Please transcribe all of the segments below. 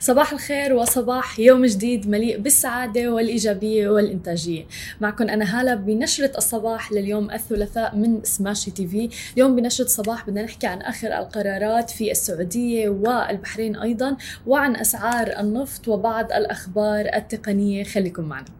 صباح الخير وصباح يوم جديد مليء بالسعادة والإيجابية والإنتاجية. معكم أنا هالة بنشرة الصباح لليوم الثلاثاء من سماشي تي في. اليوم بنشرة الصباح بدنا نحكي عن آخر القرارات في السعودية والبحرين أيضا وعن أسعار النفط وبعض الأخبار التقنية. خليكم معنا.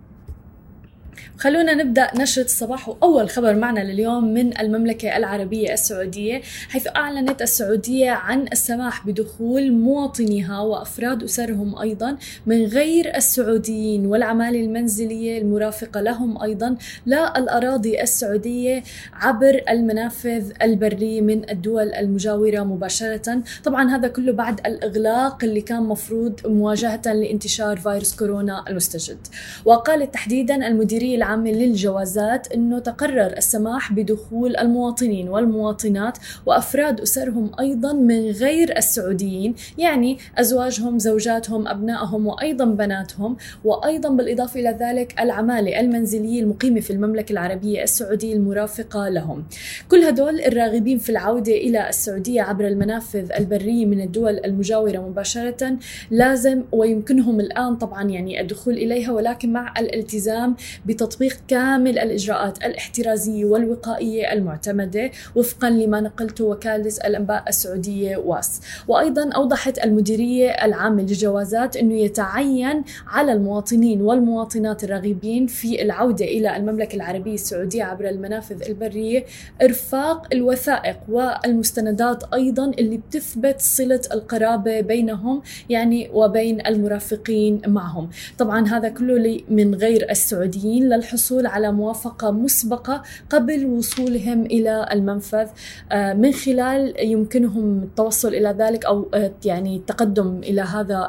خلونا نبدأ نشرة الصباح وأول خبر معنا لليوم من المملكة العربية السعودية حيث أعلنت السعودية عن السماح بدخول مواطنيها وأفراد أسرهم أيضا من غير السعوديين والعماله المنزلية المرافقة لهم أيضا للاراضي السعودية عبر المنافذ البرية من الدول المجاورة مباشرة. طبعا هذا كله بعد الإغلاق اللي كان مفروض مواجهة لانتشار فيروس كورونا المستجد. وقالت تحديدا المديرية العامة للجوازات أنه تقرر السماح بدخول المواطنين والمواطنات وأفراد أسرهم أيضا من غير السعوديين يعني أزواجهم زوجاتهم أبنائهم وأيضا بناتهم وأيضا بالإضافة إلى ذلك العمالة المنزلية المقيمة في المملكة العربية السعودية المرافقة لهم. كل هدول الراغبين في العودة إلى السعودية عبر المنافذ البرية من الدول المجاورة مباشرة لازم ويمكنهم الآن طبعا يعني الدخول إليها ولكن مع الالتزام بتطبيق تطبيق كامل الإجراءات الاحترازية والوقائية المعتمدة وفقا لما نقلته وكالة الأنباء السعودية واس. وأيضا أوضحت المديرية العامة للجوازات أنه يتعين على المواطنين والمواطنات الراغبين في العودة إلى المملكة العربية السعودية عبر المنافذ البرية إرفاق الوثائق والمستندات أيضا اللي بتثبت صلة القرابة بينهم يعني وبين المرافقين معهم. طبعا هذا كله من غير السعوديين. للحصول على موافقة مسبقة قبل وصولهم إلى المنفذ آه، من خلال يمكنهم التوصل إلى ذلك أو آه، يعني التقدم إلى هذا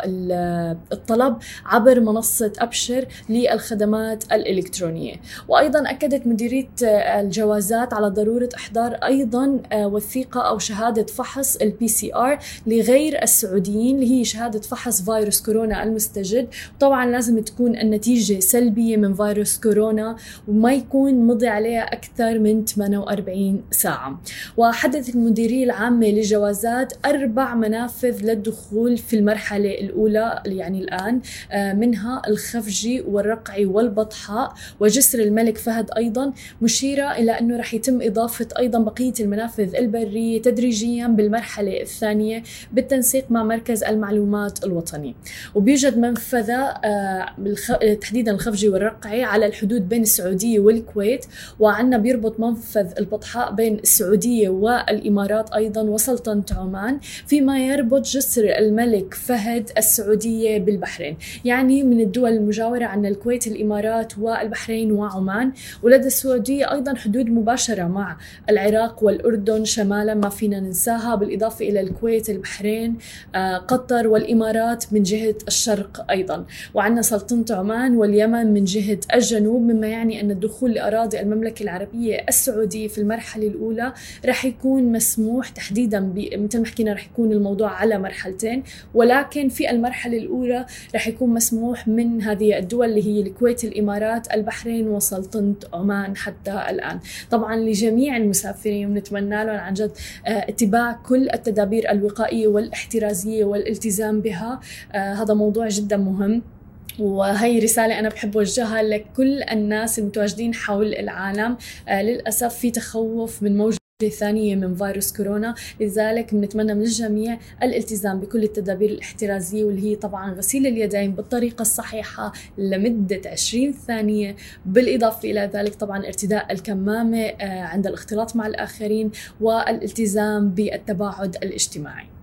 الطلب عبر منصة أبشر للخدمات الإلكترونية. وأيضا أكدت مديرية آه، الجوازات على ضرورة إحضار أيضا وثيقة أو شهادة فحص ال PCR لغير السعوديين اللي هي شهادة فحص فيروس كورونا المستجد. طبعا لازم تكون النتيجة سلبية من فيروس كورونا وما يكون مضي عليها أكثر من 48 ساعة. وحددت المديرية العامة للجوازات أربع منافذ للدخول في المرحلة الأولى يعني الآن آه، منها الخفجي والرقعي والبطحاء وجسر الملك فهد أيضا. مشيرة إلى أنه رح يتم إضافة أيضا بقية المنافذ البرية تدريجيا بالمرحلة الثانية بالتنسيق مع مركز المعلومات الوطني. وبيوجد منفذة آه، تحديدا الخفجي والرقعي على الحدود بين السعودية والكويت وعنا بيربط منفذ البطحاء بين السعودية والإمارات أيضا وسلطنة عمان فيما يربط جسر الملك فهد السعودية بالبحرين. يعني من الدول المجاورة عنا الكويت الإمارات والبحرين وعمان. ولدى السعودية أيضا حدود مباشرة مع العراق والأردن شمالا ما فينا ننساها بالإضافة إلى الكويت البحرين آه، قطر والإمارات من جهة الشرق أيضا. وعنا سلطنة عمان واليمن من جهة الجنوب الجنوب مما يعني أن الدخول لأراضي المملكة العربية السعودية في المرحلة الأولى رح يكون مسموح تحديدا مثل ما حكينا رح يكون الموضوع على مرحلتين ولكن في المرحلة الأولى رح يكون مسموح من هذه الدول اللي هي الكويت الإمارات البحرين وسلطنة عمان حتى الآن. طبعا لجميع المسافرين ونتمنى لهم عن جد آه، اتباع كل التدابير الوقائية والاحترازية والالتزام بها. آه، هذا موضوع جدا مهم. وهي رسالة أنا بحب أوجهها لكل الناس المتواجدين حول العالم. آه للأسف في تخوف من موجة ثانية من فيروس كورونا لذلك بنتمنى من الجميع الالتزام بكل التدابير الاحترازية واللي هي طبعا غسيل اليدين بالطريقة الصحيحة لمدة 20 ثانية. بالإضافة إلى ذلك طبعا ارتداء الكمامة آه، عند الاختلاط مع الآخرين والالتزام بالتباعد الاجتماعي.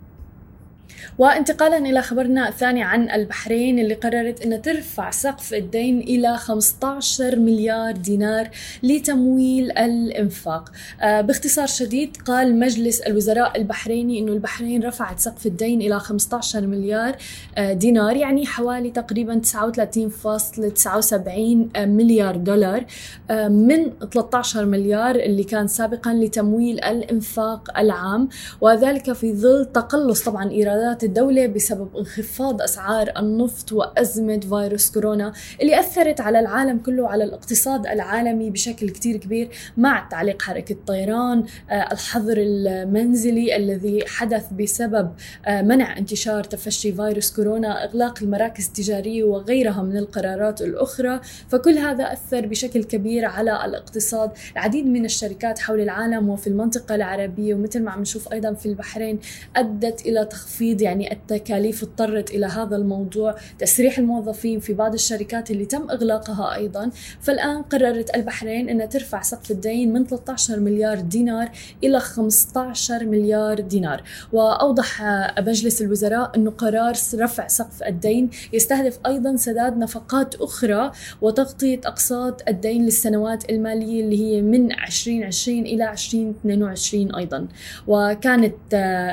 وانتقالا إلى خبرنا الثاني عن البحرين اللي قررت إنها ترفع سقف الدين إلى 15 مليار دينار لتمويل الإنفاق. آه باختصار شديد قال مجلس الوزراء البحريني إنه البحرين رفعت سقف الدين إلى 15 مليار آه دينار يعني حوالي تقريبا 39.79 مليار دولار آه من 13 مليار اللي كان سابقا لتمويل الإنفاق العام وذلك في ظل تقلص طبعا إيرادات ايرادات الدولة بسبب انخفاض أسعار النفط وأزمة فيروس كورونا اللي أثرت على العالم كله وعلى الاقتصاد العالمي بشكل كتير كبير مع تعليق حركة الطيران آه، الحظر المنزلي الذي حدث بسبب آه، منع انتشار تفشي فيروس كورونا إغلاق المراكز التجارية وغيرها من القرارات الأخرى. فكل هذا أثر بشكل كبير على الاقتصاد. العديد من الشركات حول العالم وفي المنطقة العربية ومثل ما عم نشوف أيضا في البحرين أدت إلى تخفيض يعني التكاليف اضطرت إلى هذا الموضوع تسريح الموظفين في بعض الشركات اللي تم إغلاقها أيضا. فالآن قررت البحرين إنها ترفع سقف الدين من 13 مليار دينار إلى 15 مليار دينار. وأوضح مجلس الوزراء إنه قرار رفع سقف الدين يستهدف أيضا سداد نفقات أخرى وتغطية أقساط الدين للسنوات المالية اللي هي من 2020 إلى 2022 أيضا. وكانت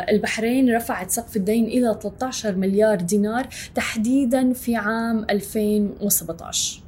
البحرين رفعت سقف الدين إلى 13 مليار دينار تحديدا في عام 2017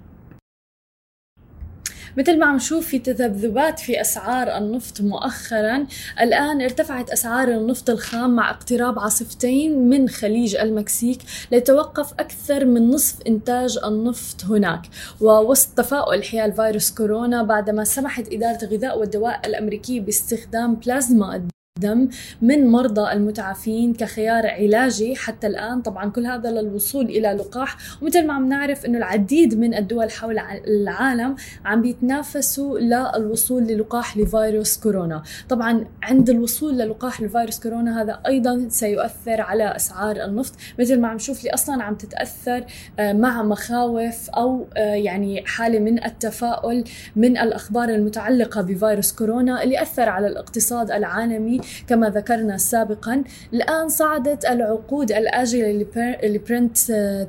مثل ما عم نشوف في تذبذبات في أسعار النفط مؤخرا الآن ارتفعت أسعار النفط الخام مع اقتراب عاصفتين من خليج المكسيك ليتوقف أكثر من نصف إنتاج النفط هناك. ووسط تفاؤل حيال فيروس كورونا بعدما سمحت إدارة الغذاء والدواء الأمريكية باستخدام بلازما دم من مرضى المتعافين كخيار علاجي. حتى الآن طبعا كل هذا للوصول إلى لقاح. ومثل ما عم نعرف أنه العديد من الدول حول العالم عم بيتنافسوا للوصول للقاح لفيروس كورونا. طبعا عند الوصول للقاح لفيروس كورونا هذا أيضا سيؤثر على أسعار النفط. مثل ما عم نشوف لي أصلا عم تتأثر آه، مع مخاوف أو آه، يعني حالة من التفاؤل من الأخبار المتعلقة بفيروس كورونا اللي أثر على الاقتصاد العالمي. كما ذكرنا سابقا الآن صعدت العقود الآجلة لبرنت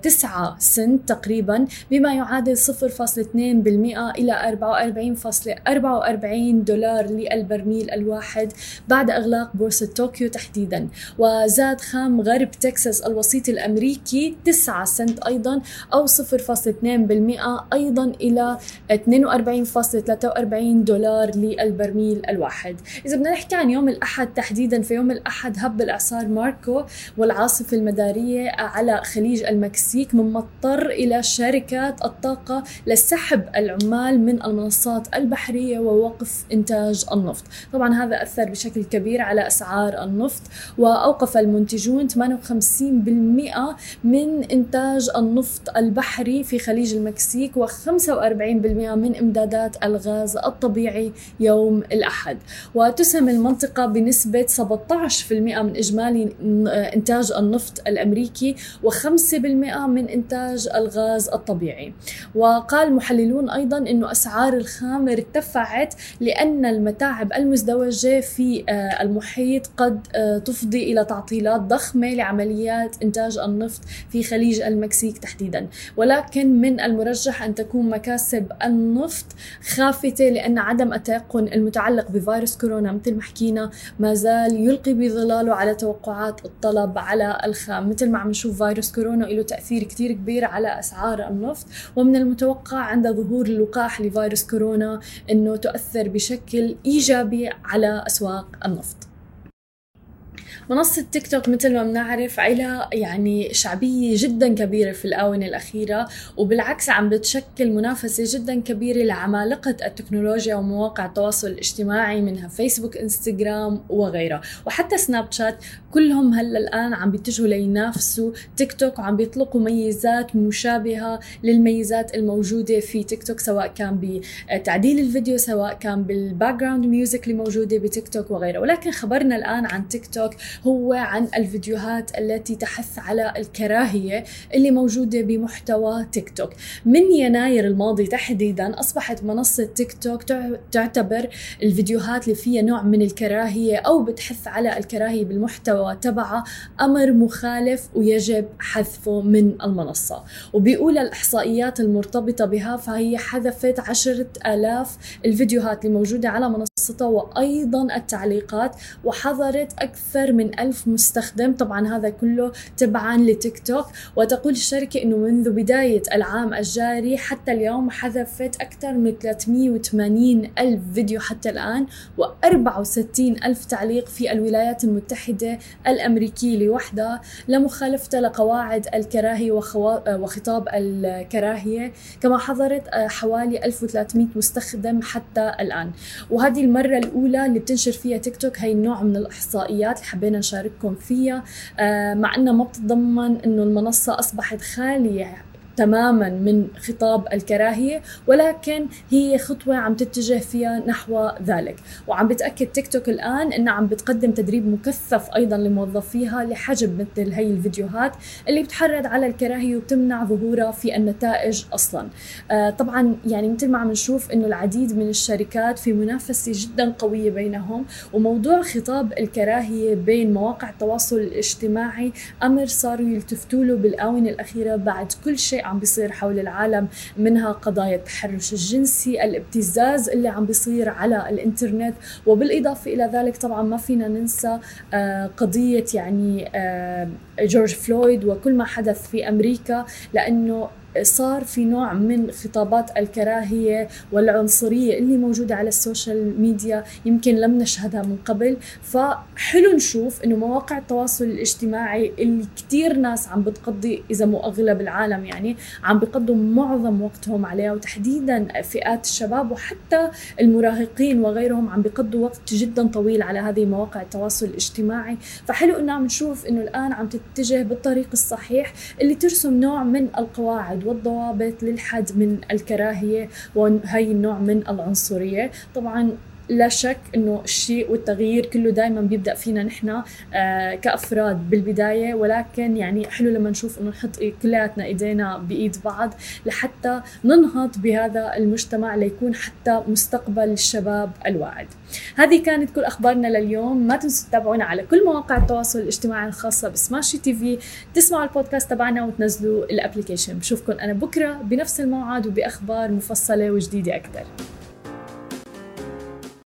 9 سنت تقريبا بما يعادل 0.2% إلى 44.44 دولار للبرميل الواحد بعد إغلاق بورصة طوكيو تحديدا. وزاد خام غرب تكساس الوسيط الأمريكي 9 سنت أيضا أو 0.2% أيضا إلى 42.43 دولار للبرميل الواحد. إذا بدنا نحكي عن يوم الأحد الأحد تحديدا في يوم الأحد هب الإعصار ماركو والعاصفة المدارية على خليج المكسيك مما اضطر إلى شركات الطاقة لسحب العمال من المنصات البحرية ووقف إنتاج النفط. طبعا هذا أثر بشكل كبير على أسعار النفط وأوقف المنتجون 58% من إنتاج النفط البحري في خليج المكسيك و45% من إمدادات الغاز الطبيعي يوم الأحد. وتسهم المنطقة بنسبة بنسبة 17% من إجمالي إنتاج النفط الأمريكي و5% من إنتاج الغاز الطبيعي. وقال محللون أيضا أنه أسعار الخام ارتفعت لأن المتاعب المزدوجة في آه، المحيط قد آه، تفضي إلى تعطيلات ضخمة لعمليات إنتاج النفط في خليج المكسيك تحديدا. ولكن من المرجح أن تكون مكاسب النفط خافتة لأن عدم التيقن المتعلق بفيروس كورونا مثل ما حكينا ما زال يلقي بظلاله على توقعات الطلب على الخام مثل ما عم نشوف فيروس كورونا له تأثير كتير كبير على أسعار النفط ومن المتوقع عند ظهور اللقاح لفيروس كورونا أنه تؤثر بشكل إيجابي على أسواق النفط. منصة تيك توك مثل ما بنعرف عيلة يعني شعبية جدا كبيرة في الآونة الأخيرة وبالعكس عم بتشكل منافسة جدا كبيرة لعمالقة التكنولوجيا ومواقع التواصل الاجتماعي منها فيسبوك انستغرام وغيرها. وحتى سناب شات كلهم هلأ الآن عم بيتجهوا لينافسوا تيك توك وعم بيطلقوا ميزات مشابهة للميزات الموجودة في تيك توك سواء كان بتعديل الفيديو سواء كان بال background music اللي موجودة بتيك توك وغيرها. ولكن خبرنا الآن عن تيك توك هو عن الفيديوهات التي تحث على الكراهية اللي موجودة بمحتوى تيك توك. من يناير الماضي تحديدا أصبحت منصة تيك توك تعتبر الفيديوهات اللي فيها نوع من الكراهية أو بتحث على الكراهية بالمحتوى تبعها أمر مخالف ويجب حذفه من المنصة. وبيقول الإحصائيات المرتبطة بها فهي حذفت عشرة آلاف الفيديوهات اللي موجودة على منصتها وأيضا التعليقات وحظرت أكثر أكثر من ألف مستخدم طبعا هذا كله تبعا لتيك توك. وتقول الشركة أنه منذ بداية العام الجاري حتى اليوم حذفت أكثر من 380 ألف فيديو حتى الآن و64 ألف تعليق في الولايات المتحدة الأمريكية لوحدها. لمخالفتها لقواعد الكراهية وخطاب الكراهية كما حضرت آه، حوالي 1300 مستخدم حتى الآن. وهذه المرة الأولى اللي بتنشر فيها تيك توك هي النوع من الإحصائيات حبينا نشارككم فيها. آه، مع أنها ما بتتضمن أنه المنصة أصبحت خالية تماما من خطاب الكراهية ولكن هي خطوة عم تتجه فيها نحو ذلك. وعم بتأكد تيك توك الآن أنها عم بتقدم تدريب مكثف أيضا لموظفيها لحجب مثل هي الفيديوهات اللي بتحرض على الكراهية وبتمنع ظهورها في النتائج أصلا. آه طبعا يعني مثل ما عم نشوف أنه العديد من الشركات في منافسة جدا قوية بينهم وموضوع خطاب الكراهية بين مواقع التواصل الاجتماعي أمر صاروا يلتفتوا له بالآونة الأخيرة بعد كل شيء عم بيصير حول العالم منها قضايا التحرش الجنسي الابتزاز اللي عم بيصير على الإنترنت. وبالإضافة إلى ذلك طبعا ما فينا ننسى آه، قضية يعني آه، جورج فلويد وكل ما حدث في أمريكا لأنه صار في نوع من خطابات الكراهية والعنصرية اللي موجودة على ال social media يمكن لم نشهدها من قبل. فحلو نشوف إنه مواقع التواصل الاجتماعي اللي كثير ناس عم بتقضي إذا مو أغلب العالم يعني عم بيقضوا معظم وقتهم عليها وتحديدا فئات الشباب وحتى المراهقين وغيرهم عم بيقضوا وقت جدا طويل على هذه مواقع التواصل الاجتماعي. فحلو إنه عم نشوف إنه الآن عم تتجه بالطريق الصحيح اللي ترسم نوع من القواعد والضوابط للحد من الكراهية وهي النوع من العنصرية. طبعا لا شك إنه الشيء والتغيير كله دائما بيبدأ فينا نحن آه كأفراد بالبداية ولكن يعني حلو لما نشوف إنه نحط كلياتنا إيدينا بإيد بعض لحتى ننهض بهذا المجتمع ليكون حتى مستقبل الشباب الواعد. هذه كانت كل أخبارنا لليوم، ما تنسوا تتابعونا على كل مواقع التواصل الاجتماعي الخاصة بسماشي TV، تسمعوا البودكاست تبعنا وتنزلوا ال application، بشوفكم أنا بكرة بنفس الموعد وبأخبار مفصلة وجديدة أكثر.